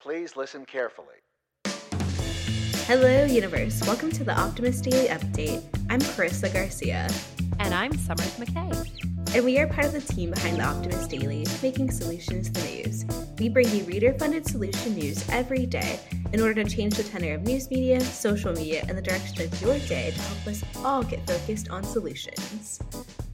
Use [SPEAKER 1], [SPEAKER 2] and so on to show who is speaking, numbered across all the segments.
[SPEAKER 1] Please listen carefully.
[SPEAKER 2] Hello, universe. Welcome to the Optimist Daily Update. I'm Karissa Garcia.
[SPEAKER 3] And I'm Summers McKay.
[SPEAKER 2] And we are part of the team behind the Optimist Daily, making solutions the news. We bring you reader funded solution news every day in order to change the tenor of news media, social media, and the direction of your day to help us all get focused on solutions.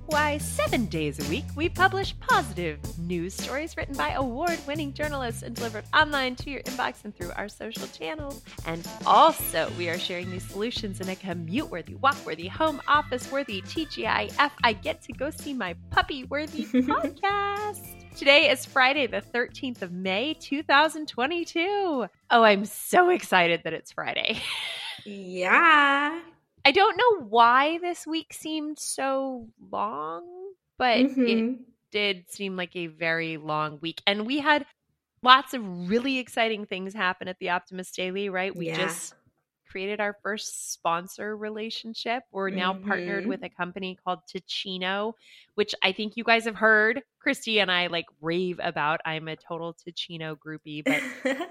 [SPEAKER 3] Why, seven days a week, we publish positive news stories written by award winning journalists and delivered online to your inbox and through our social channels. And also, we are sharing these solutions in a commute worthy, walk worthy, home office worthy, TGIF, I get to go see my puppy worthy podcast. Today is Friday, the 13th of May, 2022. Oh, I'm so excited that it's Friday.
[SPEAKER 2] Yeah.
[SPEAKER 3] I don't know why this week seemed so long, but mm-hmm. it did seem like a very long week. And we had lots of really exciting things happen at the Optimist Daily, right? We yeah. just created our first sponsor relationship. We're now mm-hmm. partnered with a company called Ticino, which I think you guys have heard. Christy and I like rave about. I'm a total Ticino groupie, but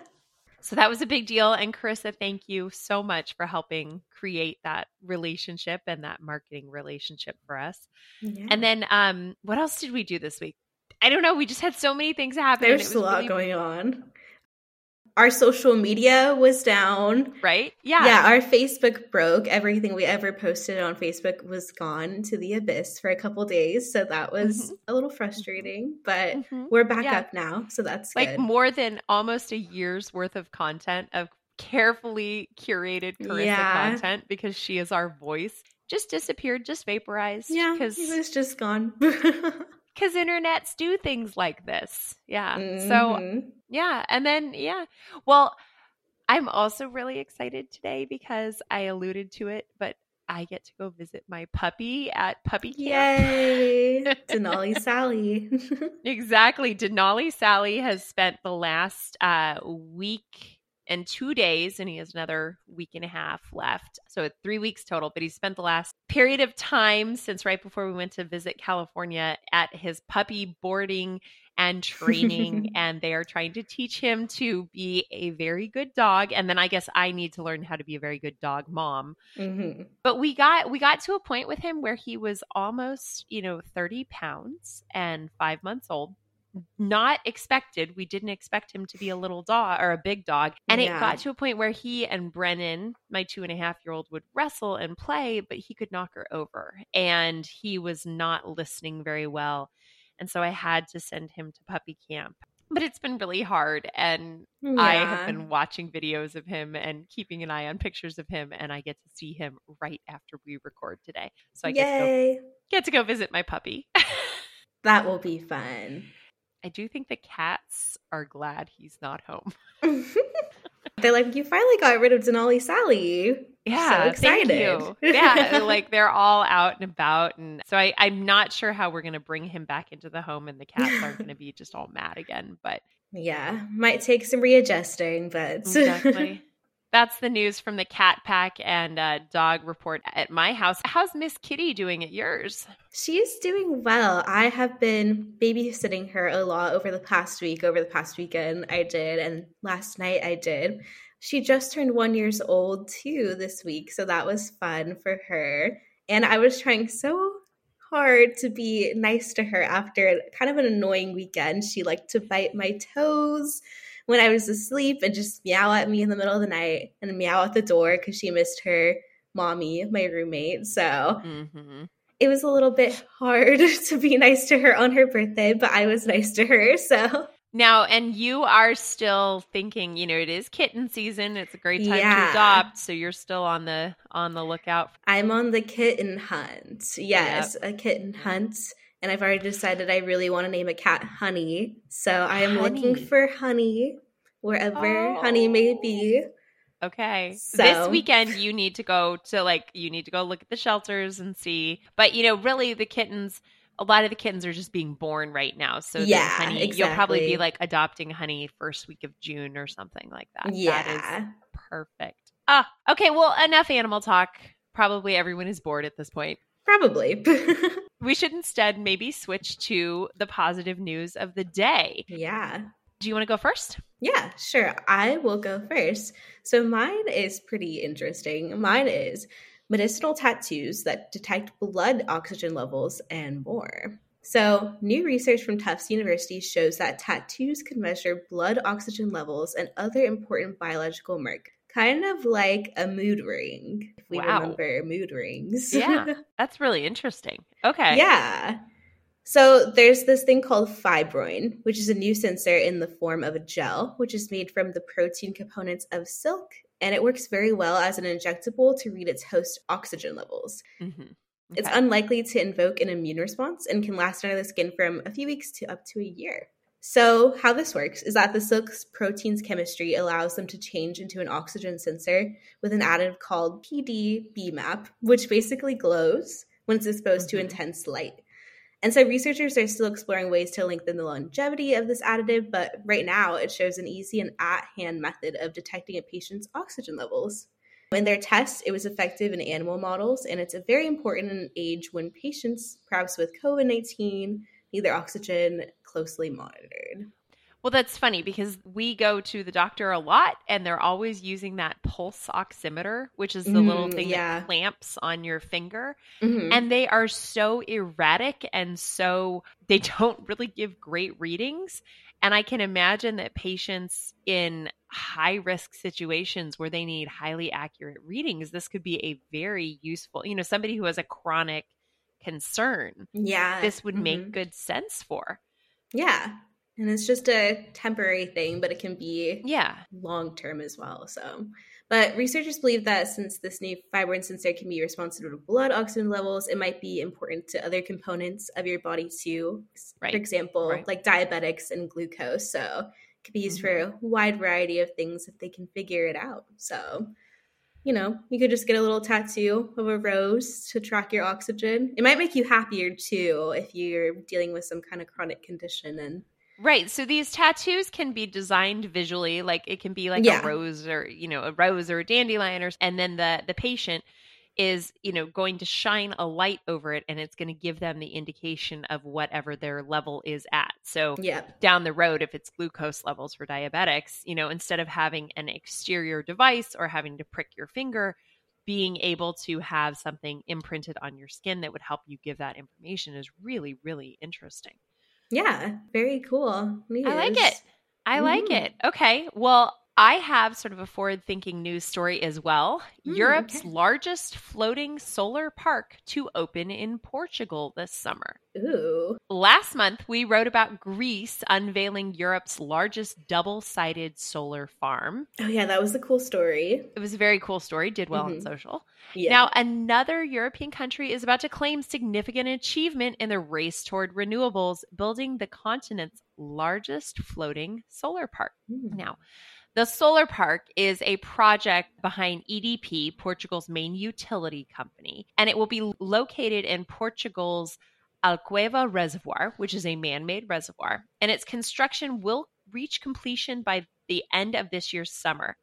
[SPEAKER 3] So that was a big deal. And Karissa, thank you so much for helping create that relationship and that marketing relationship for us. Yeah. And then um, what else did we do this week? I don't know. We just had so many things happen.
[SPEAKER 2] There's a lot really- going on our social media was down.
[SPEAKER 3] Right? Yeah.
[SPEAKER 2] Yeah, our Facebook broke. Everything we ever posted on Facebook was gone to the abyss for a couple days. So that was mm-hmm. a little frustrating, but mm-hmm. we're back yeah. up now. So that's
[SPEAKER 3] like
[SPEAKER 2] good.
[SPEAKER 3] more than almost a year's worth of content of carefully curated Karissa yeah. content because she is our voice. Just disappeared, just vaporized.
[SPEAKER 2] Yeah, because it was just gone.
[SPEAKER 3] because internets do things like this. Yeah. Mm-hmm. So, yeah. And then, yeah. Well, I'm also really excited today because I alluded to it, but I get to go visit my puppy at puppy camp.
[SPEAKER 2] Yay! Denali Sally.
[SPEAKER 3] exactly. Denali Sally has spent the last uh, week and two days, and he has another week and a half left. So three weeks total. But he spent the last period of time since right before we went to visit California at his puppy boarding and training and they are trying to teach him to be a very good dog and then i guess i need to learn how to be a very good dog mom mm-hmm. but we got we got to a point with him where he was almost you know 30 pounds and five months old not expected. We didn't expect him to be a little dog or a big dog. And yeah. it got to a point where he and Brennan, my two and a half year old, would wrestle and play, but he could knock her over. And he was not listening very well. And so I had to send him to puppy camp. But it's been really hard. And yeah. I have been watching videos of him and keeping an eye on pictures of him. And I get to see him right after we record today. So I get to, go, get to go visit my puppy.
[SPEAKER 2] that will be fun.
[SPEAKER 3] I do think the cats are glad he's not home.
[SPEAKER 2] they're like, you finally got rid of Denali Sally.
[SPEAKER 3] Yeah,
[SPEAKER 2] so excited.
[SPEAKER 3] yeah, like they're all out and about, and so I, I'm not sure how we're gonna bring him back into the home, and the cats aren't gonna be just all mad again. But
[SPEAKER 2] yeah, might take some readjusting, but.
[SPEAKER 3] That's the news from the cat pack and uh, dog report at my house. How's Miss Kitty doing at yours?
[SPEAKER 2] She's doing well. I have been babysitting her a lot over the past week. Over the past weekend, I did, and last night I did. She just turned one years old too this week, so that was fun for her. And I was trying so hard to be nice to her after kind of an annoying weekend. She liked to bite my toes when I was asleep and just meow at me in the middle of the night and meow at the door because she missed her mommy, my roommate. So mm-hmm. it was a little bit hard to be nice to her on her birthday, but I was nice to her. So
[SPEAKER 3] now, and you are still thinking, you know, it is kitten season. It's a great time yeah. to adopt, so you're still on the on the lookout.
[SPEAKER 2] I'm on the kitten hunt. Yes, yep. a kitten hunt and I've already decided I really want to name a cat Honey. So I am honey. looking for Honey wherever oh. Honey may be.
[SPEAKER 3] Okay. So. This weekend you need to go to like you need to go look at the shelters and see. But you know, really the kittens a lot of the kittens are just being born right now. So yeah, honey, exactly. you'll probably be like adopting honey first week of June or something like that.
[SPEAKER 2] Yeah.
[SPEAKER 3] That is perfect. Ah, okay. Well, enough animal talk. Probably everyone is bored at this point.
[SPEAKER 2] Probably.
[SPEAKER 3] we should instead maybe switch to the positive news of the day.
[SPEAKER 2] Yeah.
[SPEAKER 3] Do you want to go first?
[SPEAKER 2] Yeah, sure. I will go first. So mine is pretty interesting. Mine is medicinal tattoos that detect blood oxygen levels and more. So, new research from Tufts University shows that tattoos can measure blood oxygen levels and other important biological markers, kind of like a mood ring, if we wow. remember mood rings.
[SPEAKER 3] yeah, that's really interesting. Okay.
[SPEAKER 2] Yeah. So there's this thing called fibroin, which is a new sensor in the form of a gel, which is made from the protein components of silk, and it works very well as an injectable to read its host oxygen levels. Mm-hmm. Okay. It's unlikely to invoke an immune response and can last under the skin from a few weeks to up to a year. So, how this works is that the silk's protein's chemistry allows them to change into an oxygen sensor with an additive called PDB-MAP, which basically glows when it's exposed mm-hmm. to intense light. And so researchers are still exploring ways to lengthen the longevity of this additive, but right now it shows an easy and at hand method of detecting a patient's oxygen levels. In their tests, it was effective in animal models, and it's a very important in an age when patients, perhaps with COVID 19, need their oxygen closely monitored.
[SPEAKER 3] Well, that's funny because we go to the doctor a lot and they're always using that pulse oximeter, which is the mm, little thing yeah. that clamps on your finger. Mm-hmm. And they are so erratic and so they don't really give great readings. And I can imagine that patients in high risk situations where they need highly accurate readings, this could be a very useful, you know, somebody who has a chronic concern.
[SPEAKER 2] Yeah.
[SPEAKER 3] This would mm-hmm. make good sense for.
[SPEAKER 2] Yeah and it's just a temporary thing but it can be
[SPEAKER 3] yeah
[SPEAKER 2] long term as well so but researchers believe that since this new fibroin sensor can be responsive to blood oxygen levels it might be important to other components of your body too right. for example right. like diabetics and glucose so it could be used mm-hmm. for a wide variety of things if they can figure it out so you know, you could just get a little tattoo of a rose to track your oxygen. It might make you happier too if you're dealing with some kind of chronic condition and
[SPEAKER 3] Right. So these tattoos can be designed visually, like it can be like yeah. a rose or you know a rose or a dandelion, or and then the the patient is you know going to shine a light over it and it's going to give them the indication of whatever their level is at so
[SPEAKER 2] yeah.
[SPEAKER 3] down the road if it's glucose levels for diabetics you know instead of having an exterior device or having to prick your finger being able to have something imprinted on your skin that would help you give that information is really really interesting
[SPEAKER 2] yeah, very cool.
[SPEAKER 3] News. I like it. I mm. like it. Okay. Well, I have sort of a forward thinking news story as well. Mm, Europe's okay. largest floating solar park to open in Portugal this summer.
[SPEAKER 2] Ooh.
[SPEAKER 3] Last month, we wrote about Greece unveiling Europe's largest double sided solar farm.
[SPEAKER 2] Oh, yeah, that was a cool story.
[SPEAKER 3] It was a very cool story, did well mm-hmm. on social. Yeah. Now, another European country is about to claim significant achievement in the race toward renewables, building the continent's largest floating solar park. Mm. Now, the solar park is a project behind EDP, Portugal's main utility company, and it will be located in Portugal's Alqueva Reservoir, which is a man made reservoir, and its construction will reach completion by the end of this year's summer.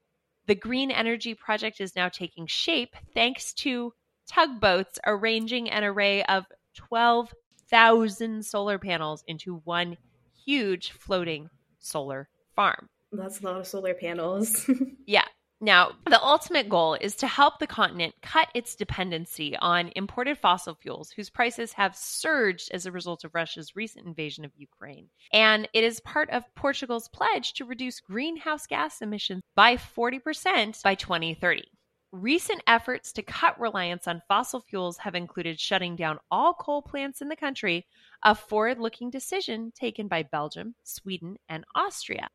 [SPEAKER 3] The green energy project is now taking shape thanks to tugboats arranging an array of 12,000 solar panels into one huge floating solar farm.
[SPEAKER 2] That's a lot of solar panels.
[SPEAKER 3] yeah. Now, the ultimate goal is to help the continent cut its dependency on imported fossil fuels, whose prices have surged as a result of Russia's recent invasion of Ukraine. And it is part of Portugal's pledge to reduce greenhouse gas emissions by 40% by 2030. Recent efforts to cut reliance on fossil fuels have included shutting down all coal plants in the country, a forward looking decision taken by Belgium, Sweden, and Austria.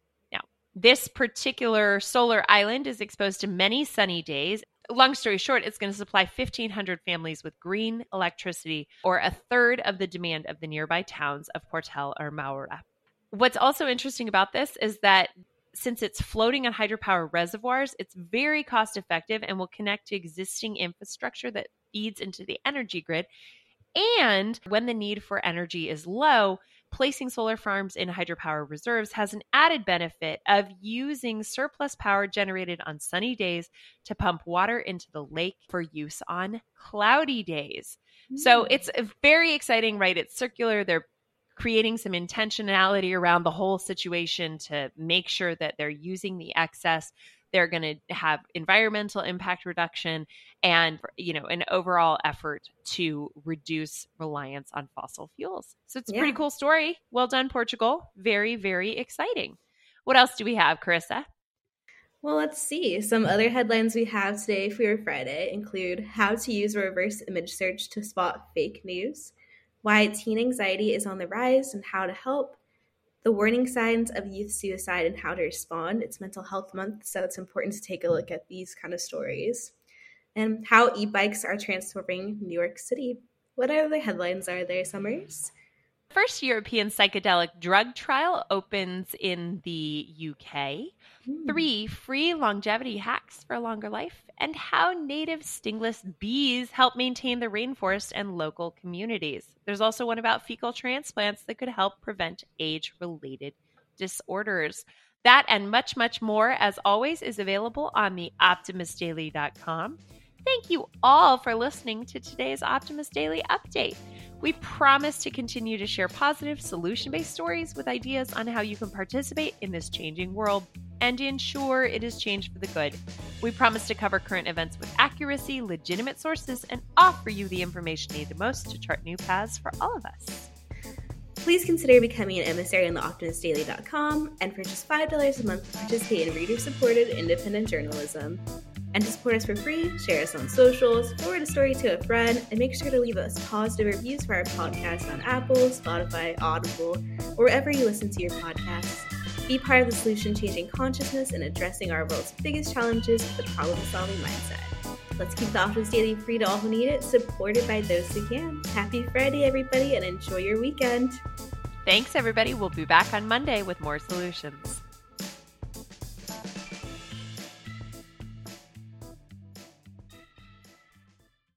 [SPEAKER 3] This particular solar island is exposed to many sunny days. Long story short, it's going to supply 1,500 families with green electricity, or a third of the demand of the nearby towns of Portel or Moura. What's also interesting about this is that since it's floating on hydropower reservoirs, it's very cost effective and will connect to existing infrastructure that feeds into the energy grid. And when the need for energy is low, placing solar farms in hydropower reserves has an added benefit of using surplus power generated on sunny days to pump water into the lake for use on cloudy days. Mm. So it's very exciting, right? It's circular. They're creating some intentionality around the whole situation to make sure that they're using the excess they're going to have environmental impact reduction and you know an overall effort to reduce reliance on fossil fuels. So it's a yeah. pretty cool story. Well done portugal. Very very exciting. What else do we have karissa?
[SPEAKER 2] Well, let's see. Some other headlines we have today for your Friday include how to use reverse image search to spot fake news, why teen anxiety is on the rise and how to help, the warning signs of youth suicide and how to respond. It's Mental Health Month, so it's important to take a look at these kind of stories. And how e bikes are transforming New York City. What other headlines are there, Summers?
[SPEAKER 3] First European psychedelic drug trial opens in the UK. Mm. Three free longevity hacks for a longer life, and how native stingless bees help maintain the rainforest and local communities. There's also one about fecal transplants that could help prevent age related disorders. That and much, much more, as always, is available on the optimistdaily.com. Thank you all for listening to today's Optimist Daily Update. We promise to continue to share positive, solution based stories with ideas on how you can participate in this changing world and ensure it is changed for the good. We promise to cover current events with accuracy, legitimate sources, and offer you the information needed most to chart new paths for all of us.
[SPEAKER 2] Please consider becoming an emissary on the optimistdaily.com and for just $5 a month participate in reader supported independent journalism. And to support us for free, share us on socials, forward a story to a friend, and make sure to leave us positive reviews for our podcast on Apple, Spotify, Audible, or wherever you listen to your podcasts. Be part of the solution changing consciousness and addressing our world's biggest challenges with a problem solving mindset. Let's keep the Office Daily free to all who need it, supported by those who can. Happy Friday, everybody, and enjoy your weekend.
[SPEAKER 3] Thanks, everybody. We'll be back on Monday with more solutions.